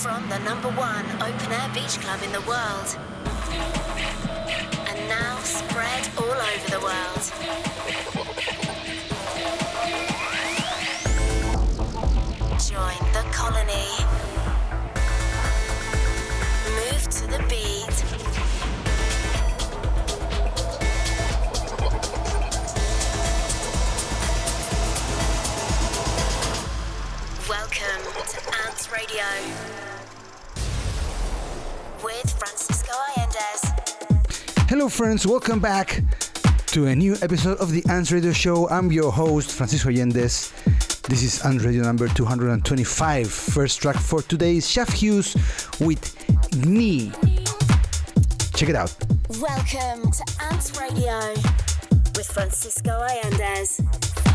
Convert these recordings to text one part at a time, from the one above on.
from the number one open air beach club in the world. And now spread all over the world. Join the colony. Move to the beat. Welcome to Ants Radio Hello, friends. Welcome back to a new episode of the Ants Radio Show. I'm your host, Francisco Allendes. This is Ants Radio number 225. First track for today is Chef Hughes with Knee. Check it out. Welcome to Ants Radio with Francisco Allendes.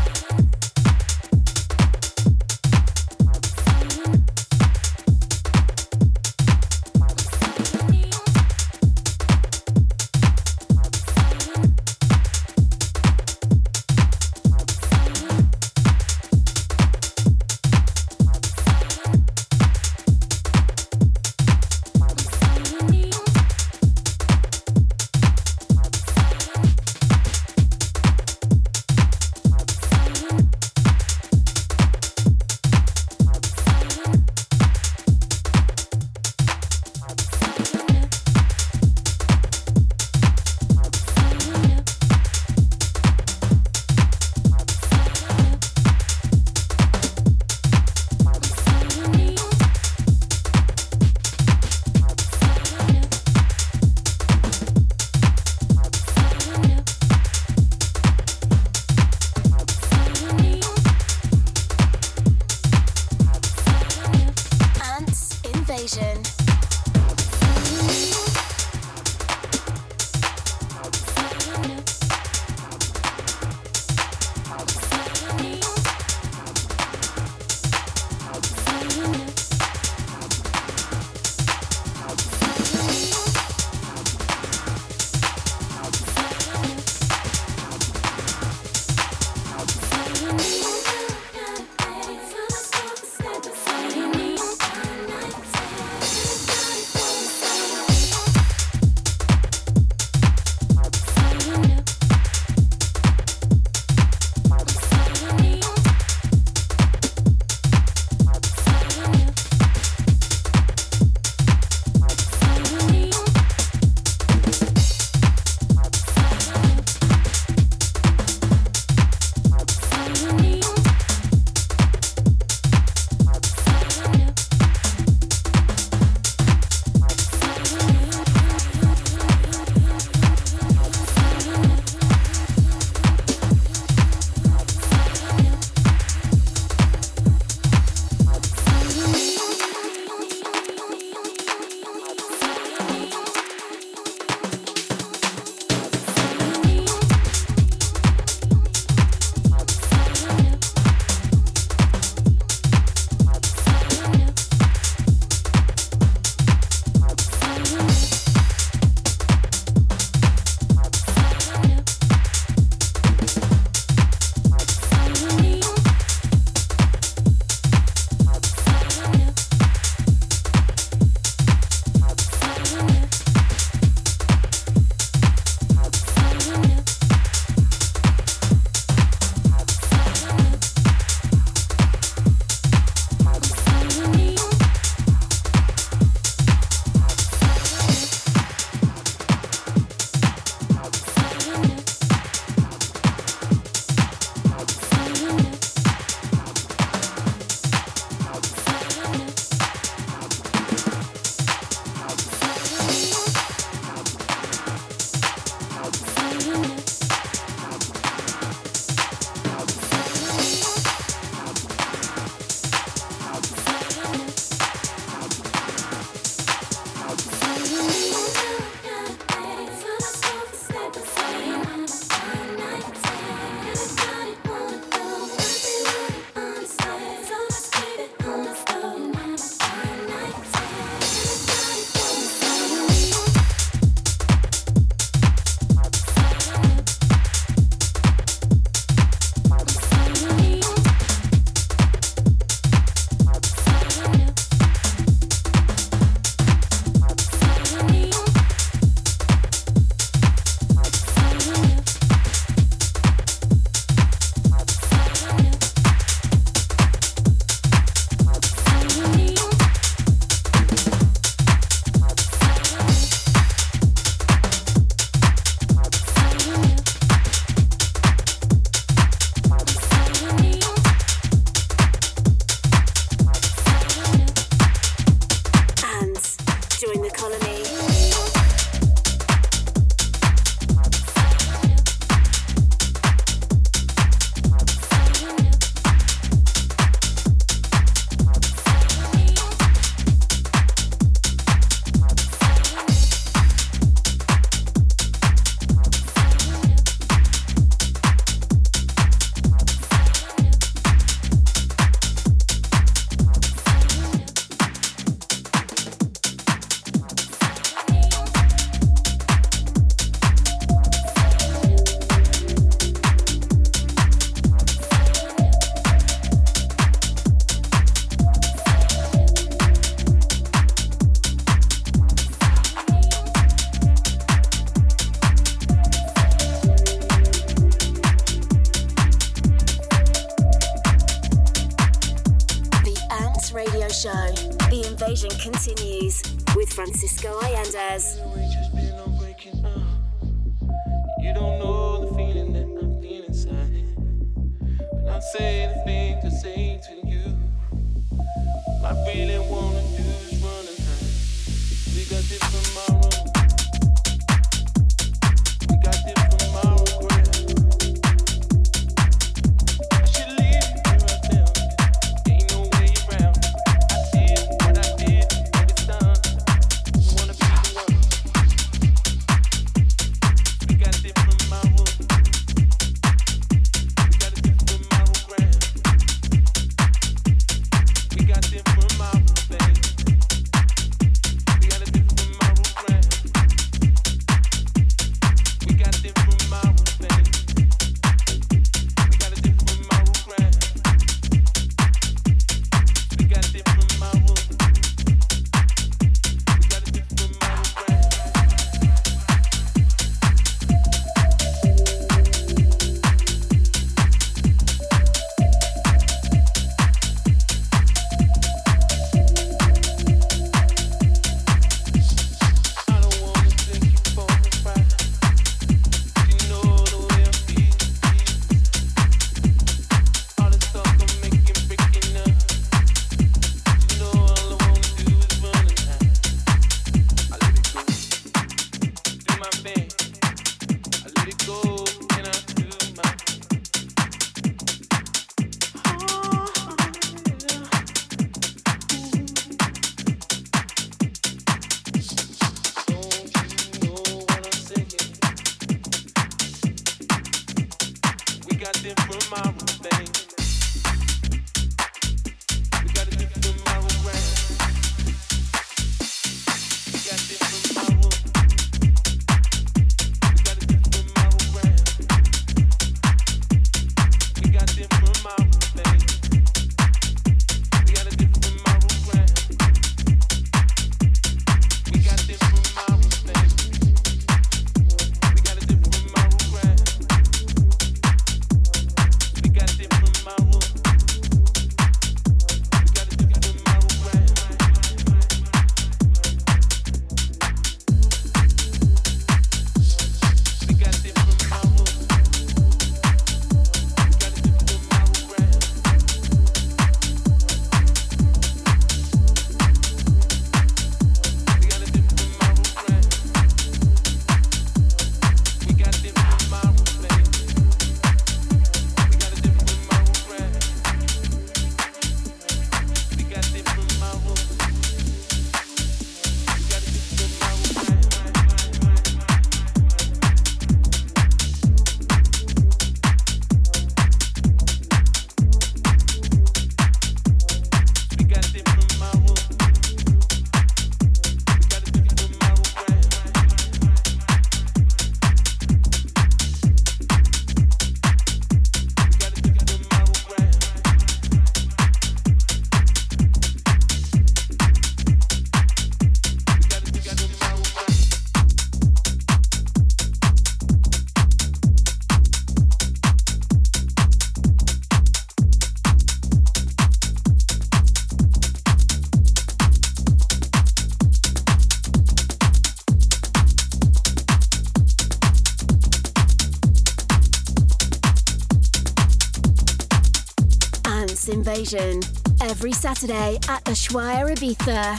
Invasion every Saturday at Ushuaia Ibiza.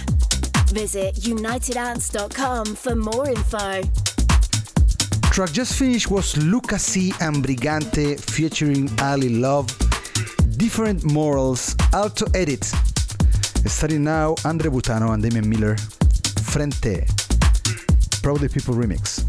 Visit unitedants.com for more info. Track just finished was Luca C and Brigante featuring Ali Love. Different Morals, Alto Edit. Starting now, Andre Butano and Damian Miller. Frente. Proudly People remix.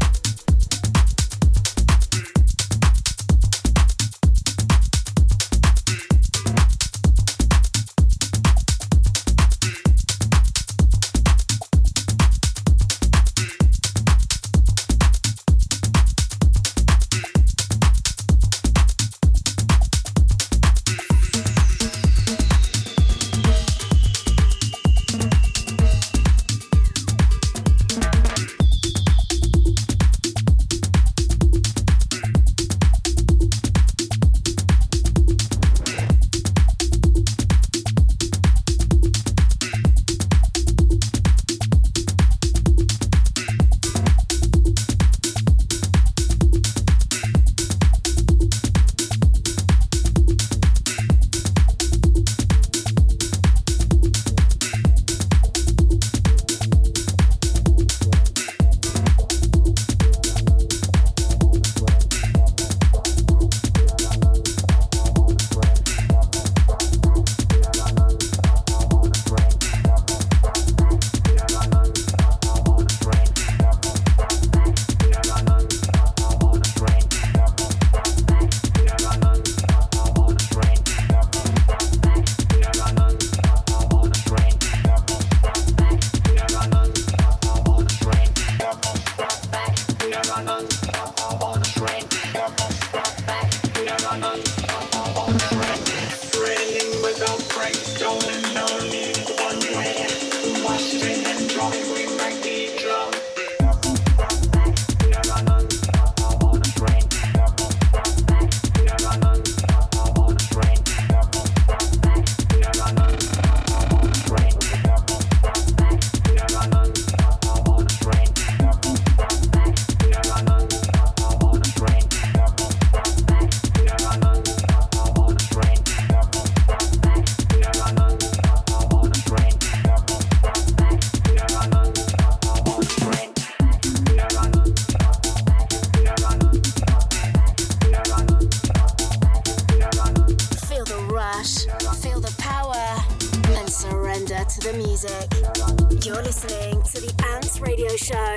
The music. You're listening to the Ants Radio Show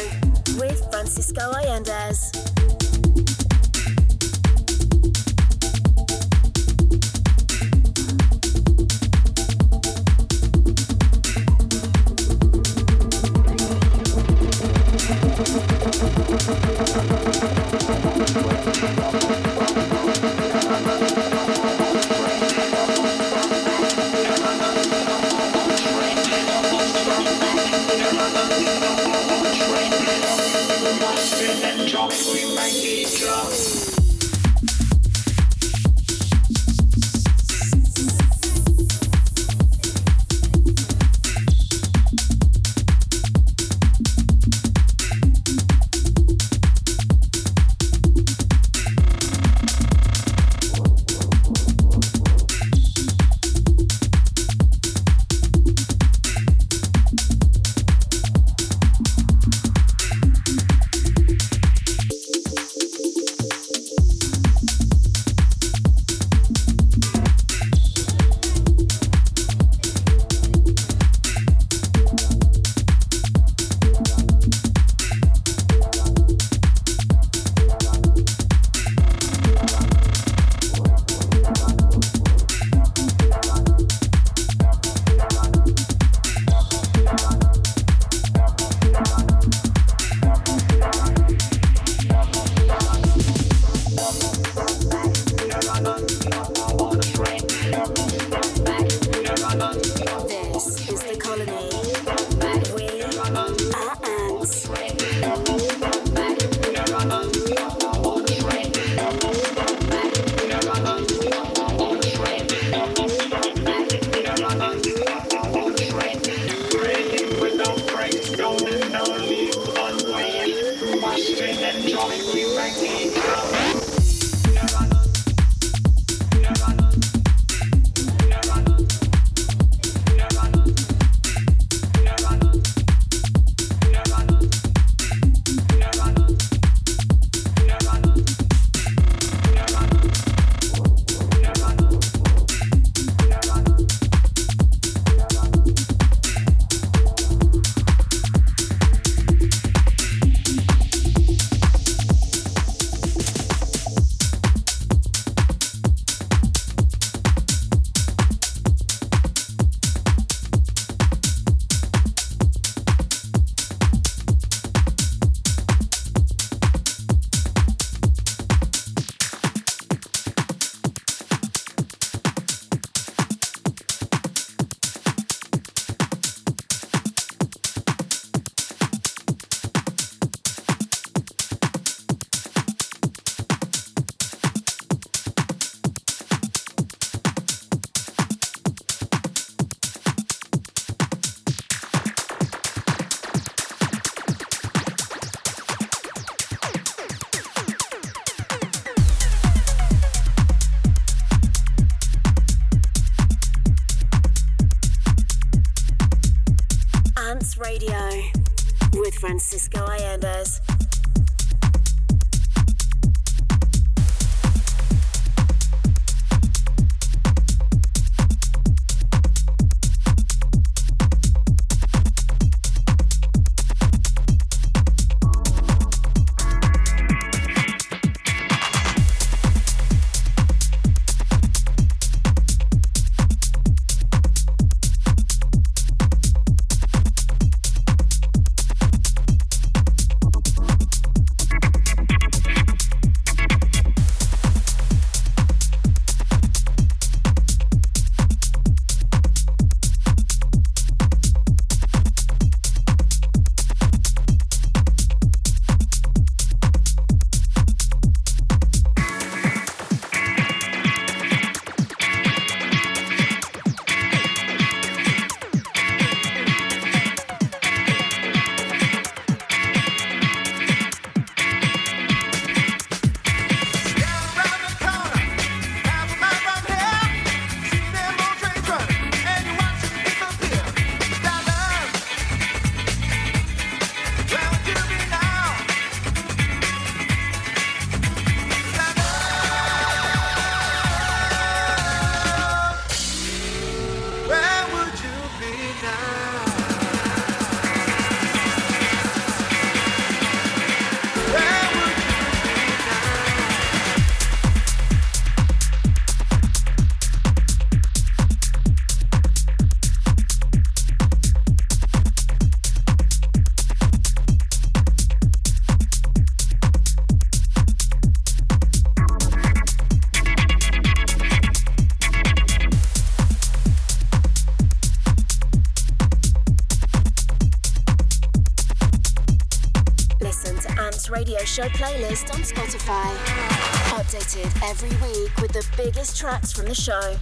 with Francisco Allendes. Francisco. Radio Show playlist on Spotify. Updated every week with the biggest tracks from the show.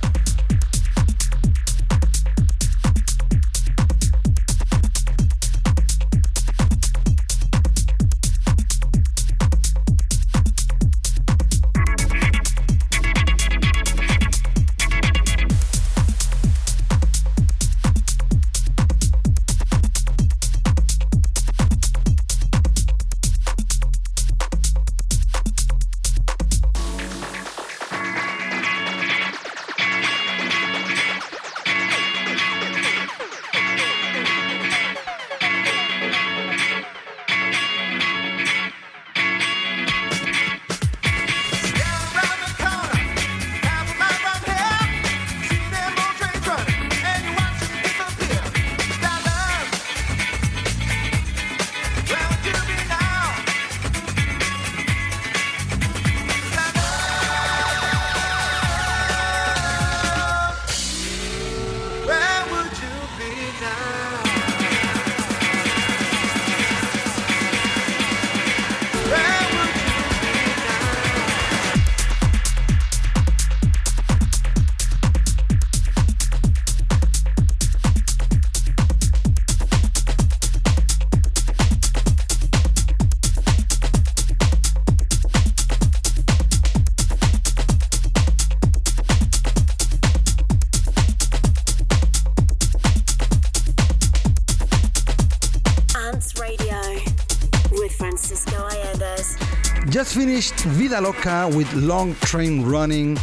Finished Vida Loca with Long Train Running.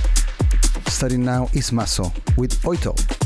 Starting now is Maso with Oito.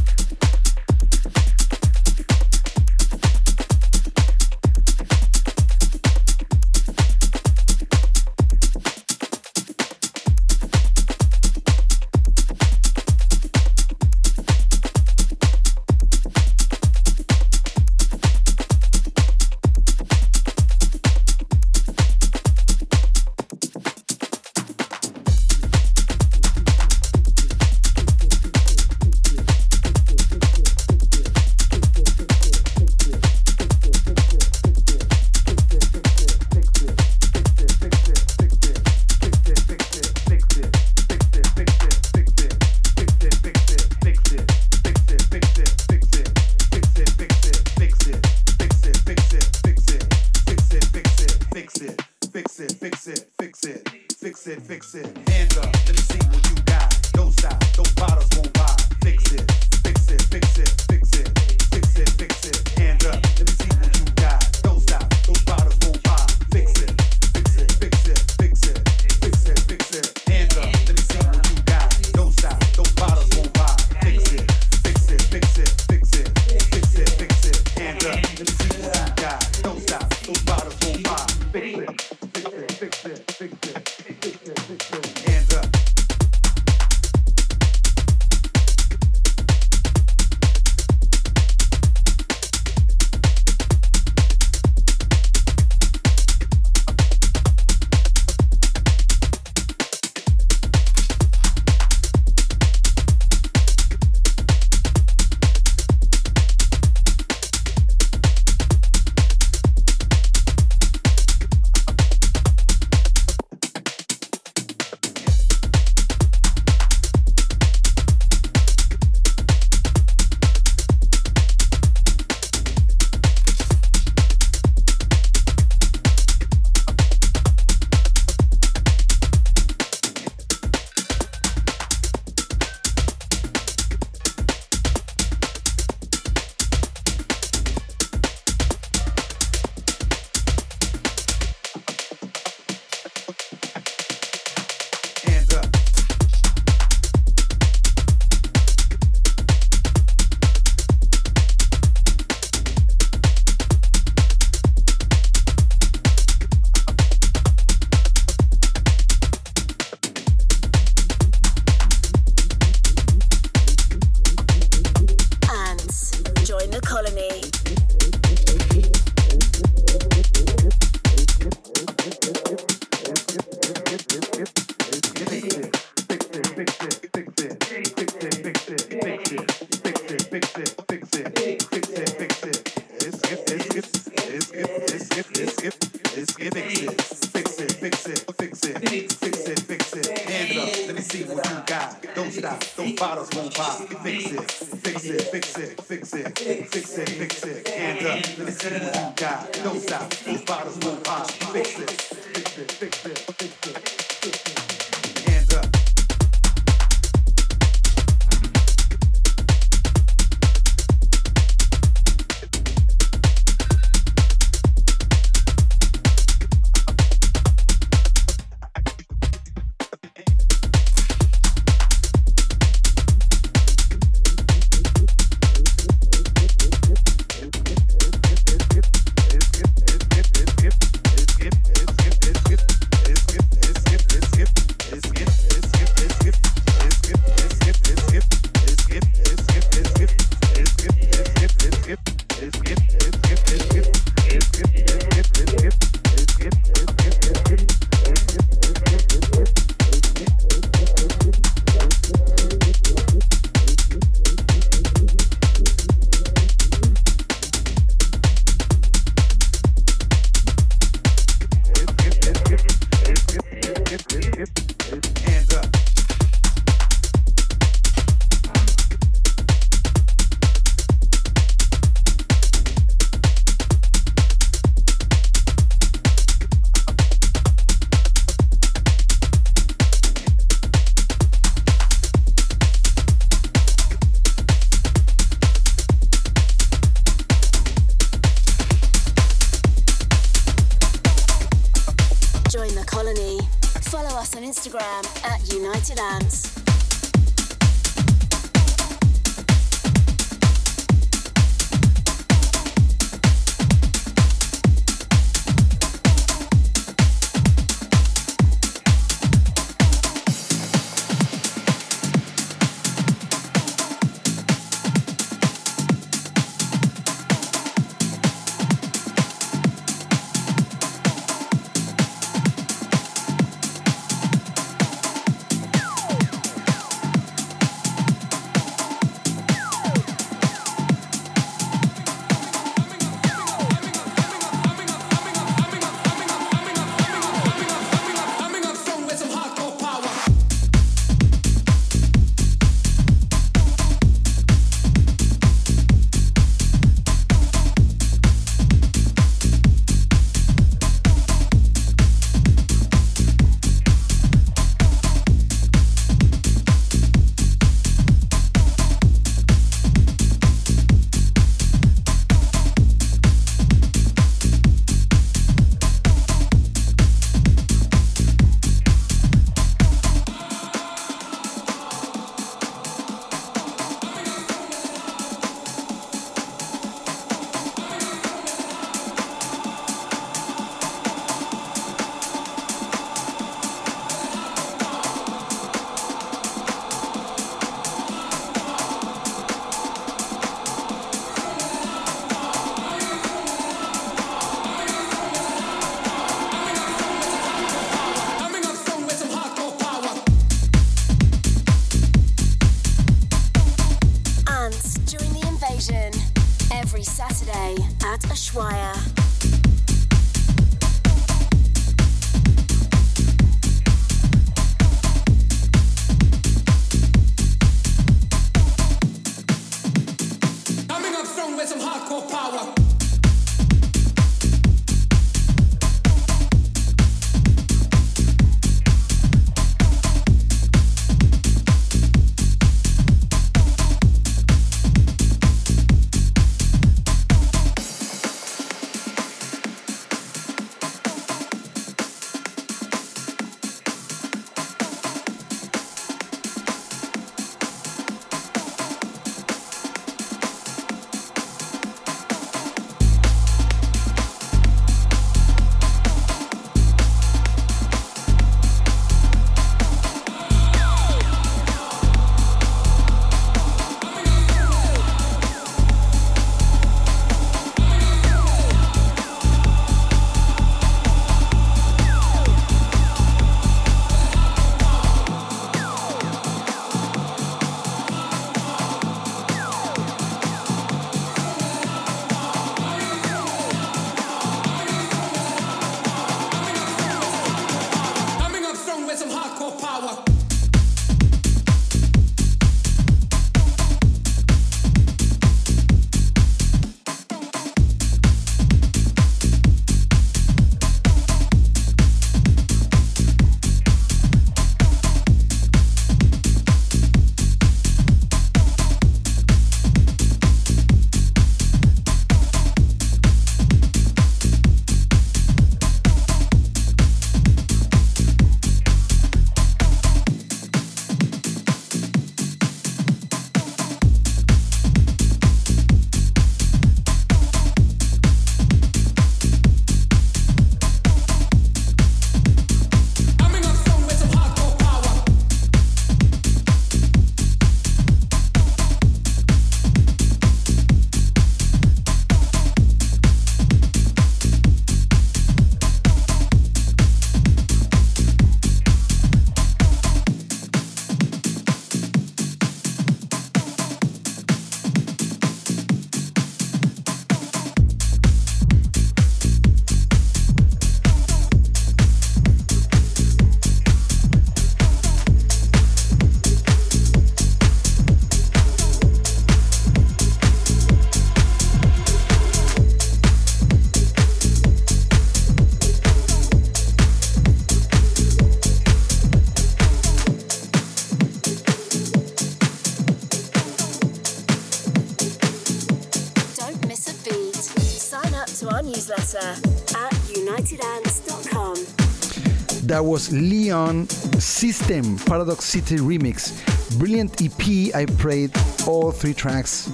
Was Leon System Paradox City Remix. Brilliant EP. I played all three tracks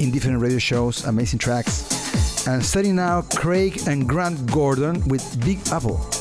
in different radio shows. Amazing tracks. And starting now, Craig and Grant Gordon with Big Apple.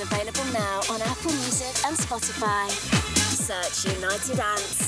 Available now on Apple Music and Spotify. Search United Ants.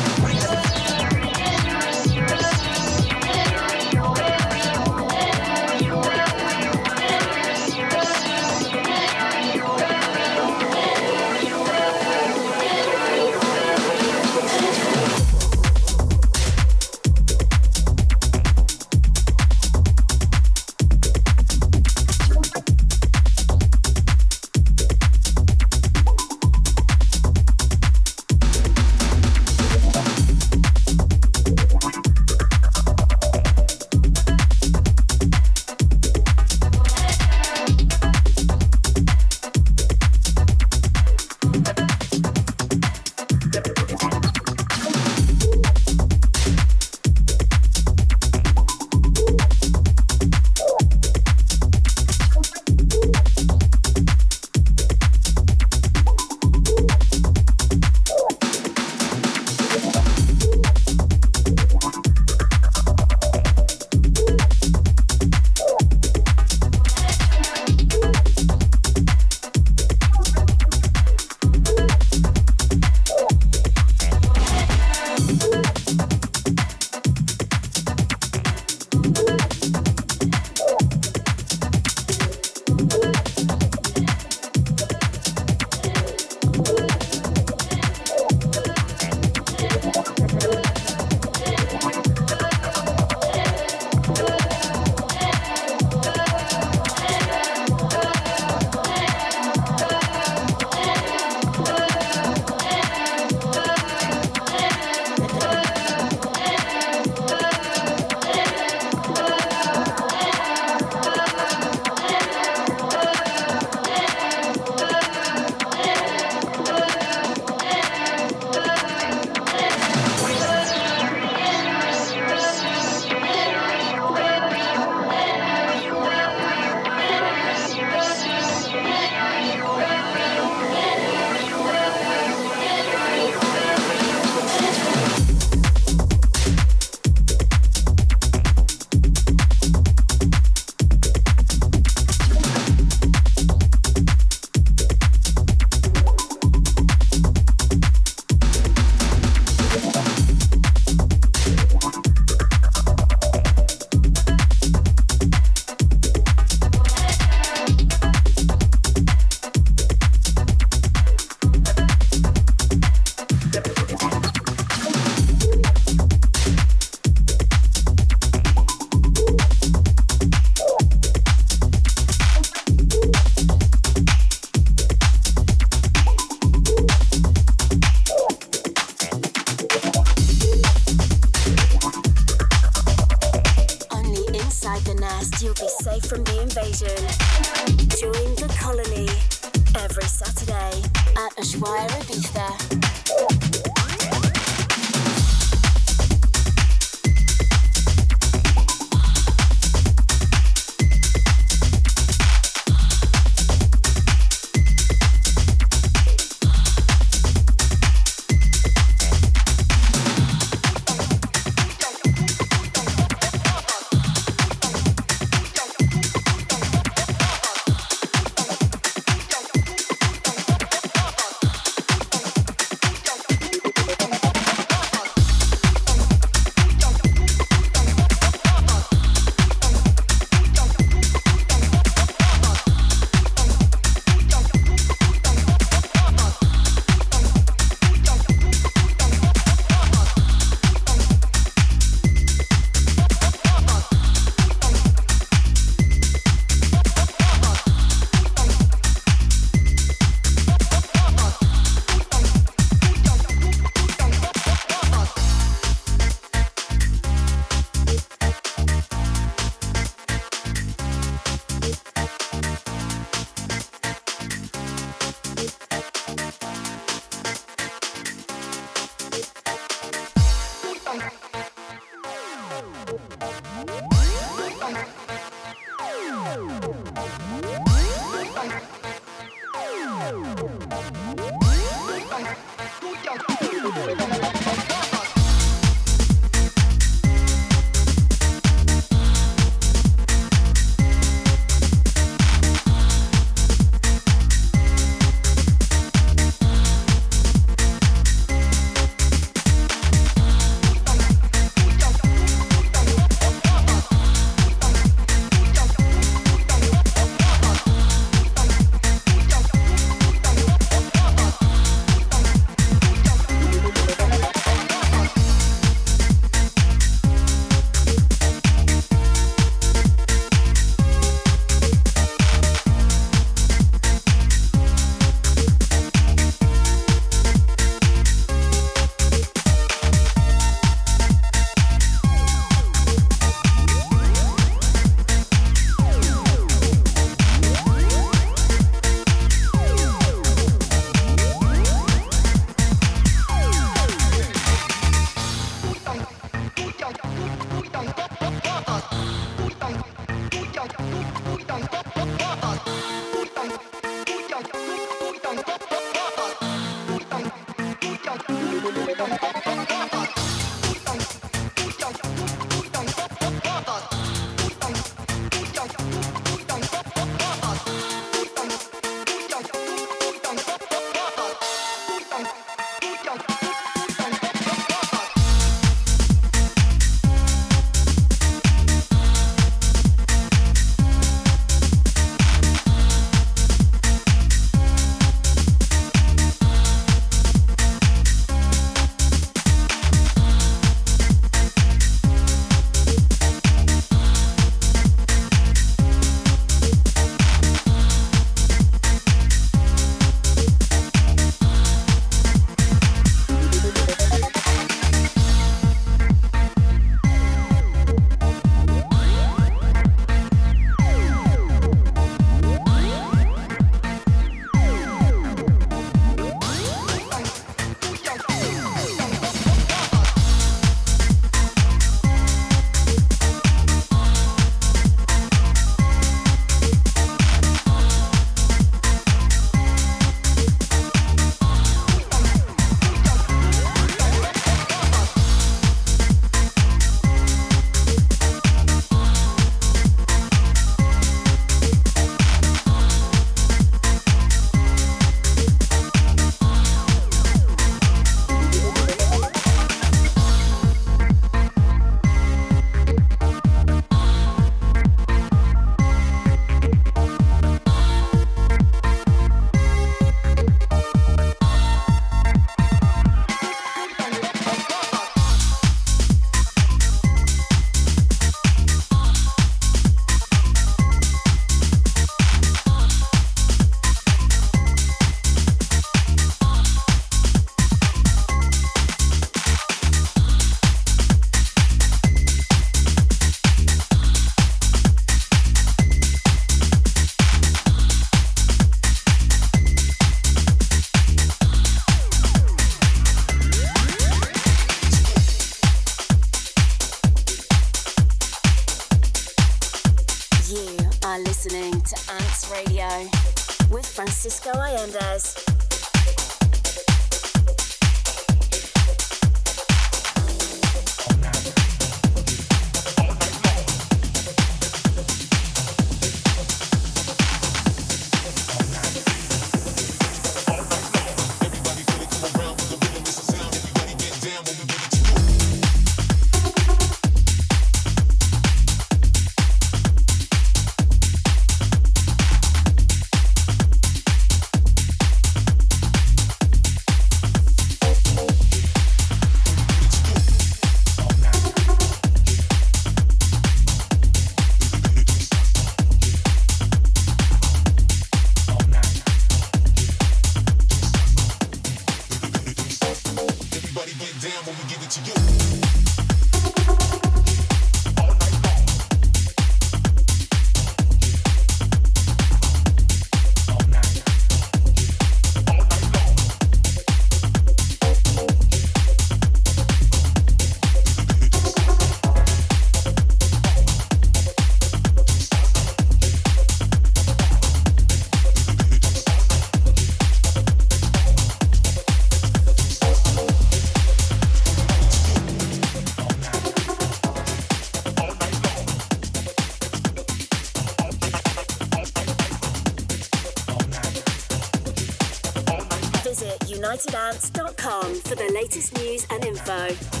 For the latest news and info.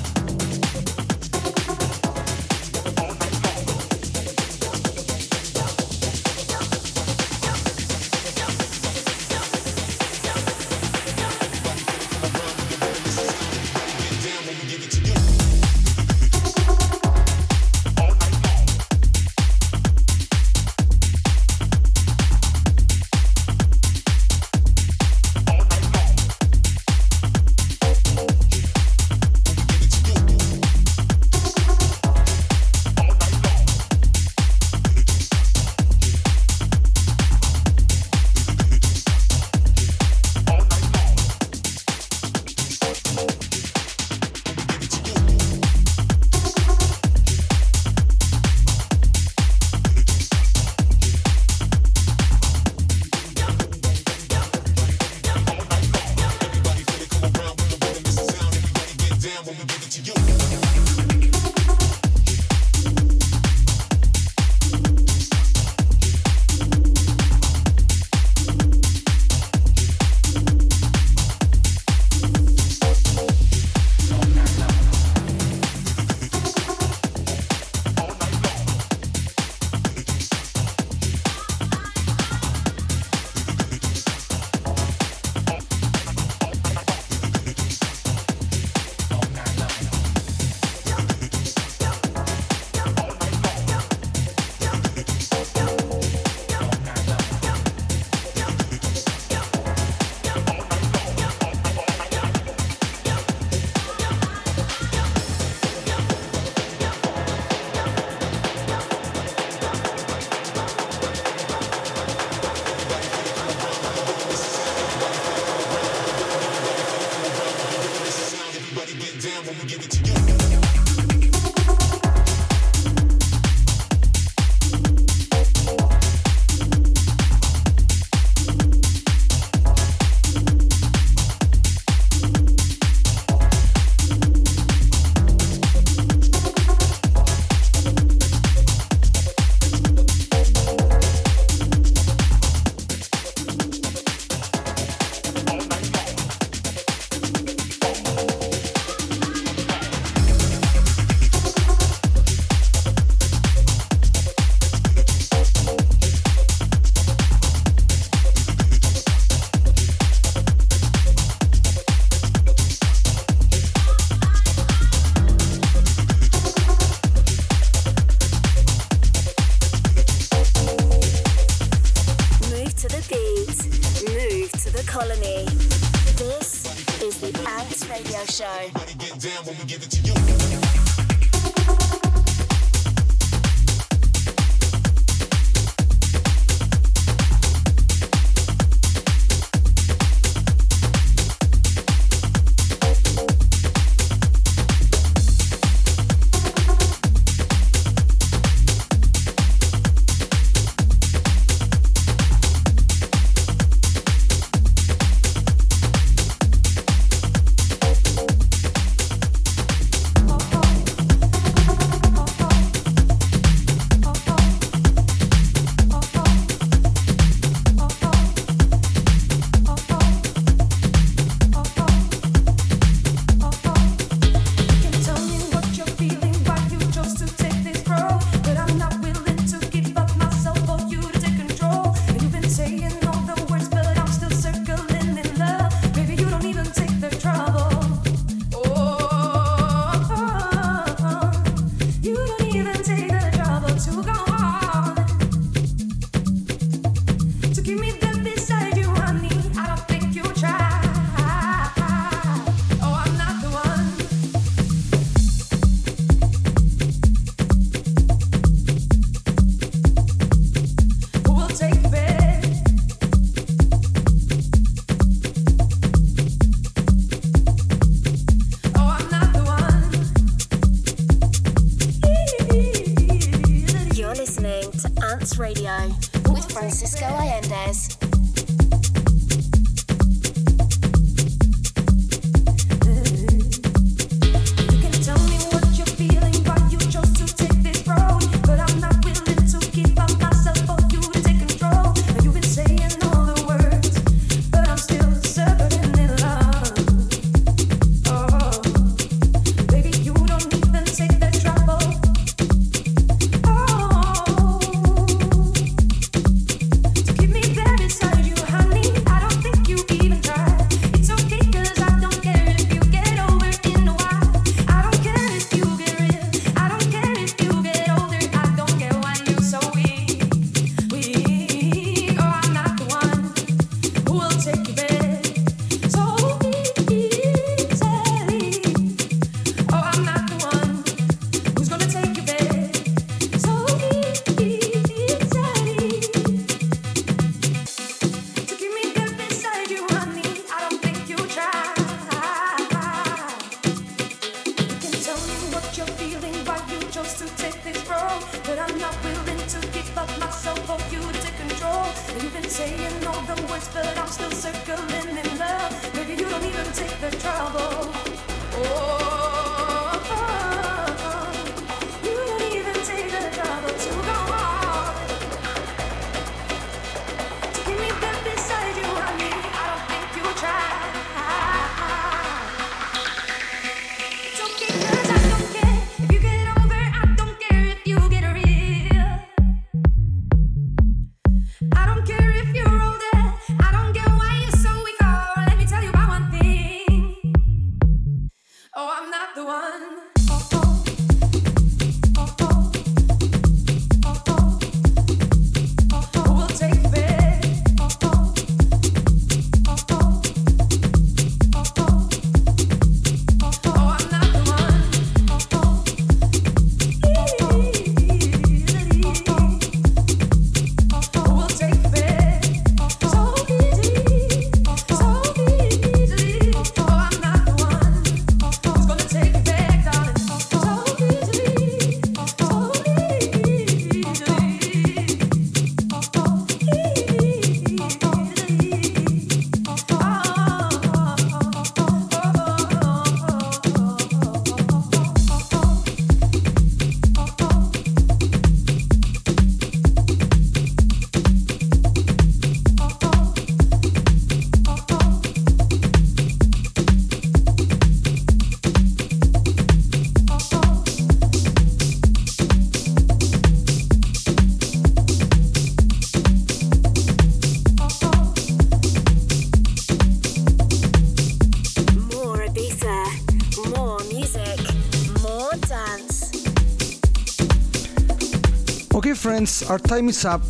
Friends, our time is up,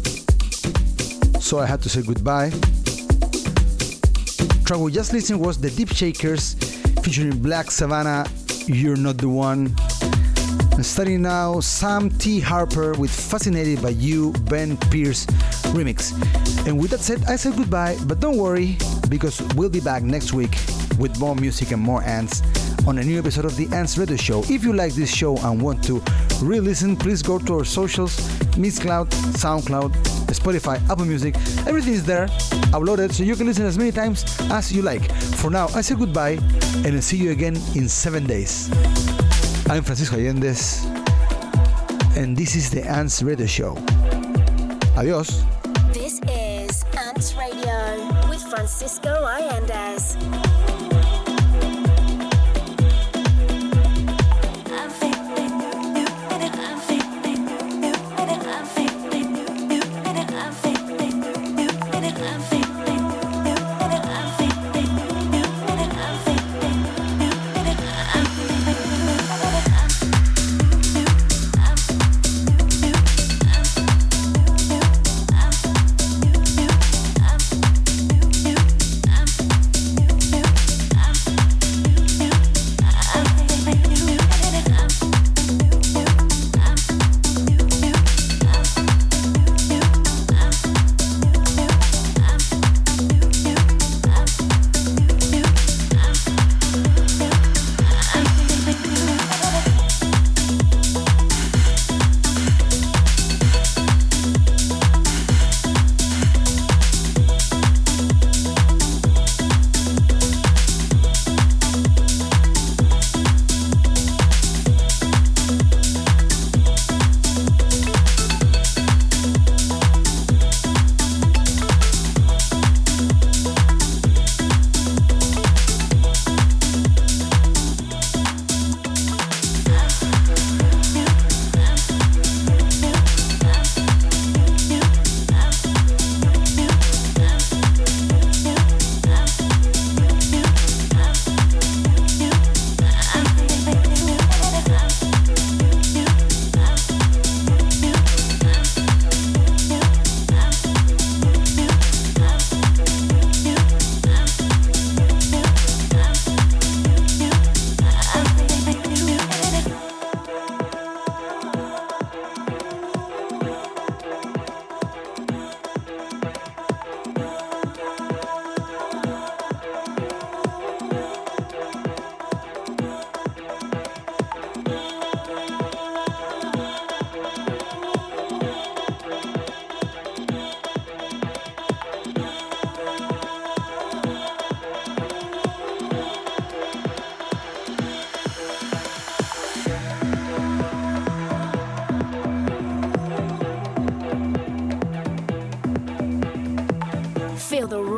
so I had to say goodbye. Track we just listened was The Deep Shakers featuring Black Savannah, You're Not the One. And starting now, Sam T. Harper with Fascinated by You, Ben Pierce remix. And with that said, I said goodbye, but don't worry, because we'll be back next week with more music and more ants on a new episode of the Ants Radio Show. If you like this show and want to re-listen, please go to our socials, Mixcloud, SoundCloud, Spotify, Apple Music. Everything is there, uploaded, so you can listen as many times as you like. For now, I say goodbye and I'll see you again in seven days. I'm Francisco Allendes, and this is the Ants Radio Show. Adios. This is Ants Radio with Francisco Allendes.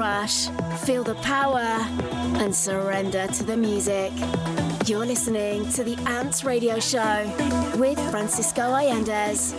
Rush, feel the power, and surrender to the music. You're listening to the Ants Radio Show with Francisco Allendes.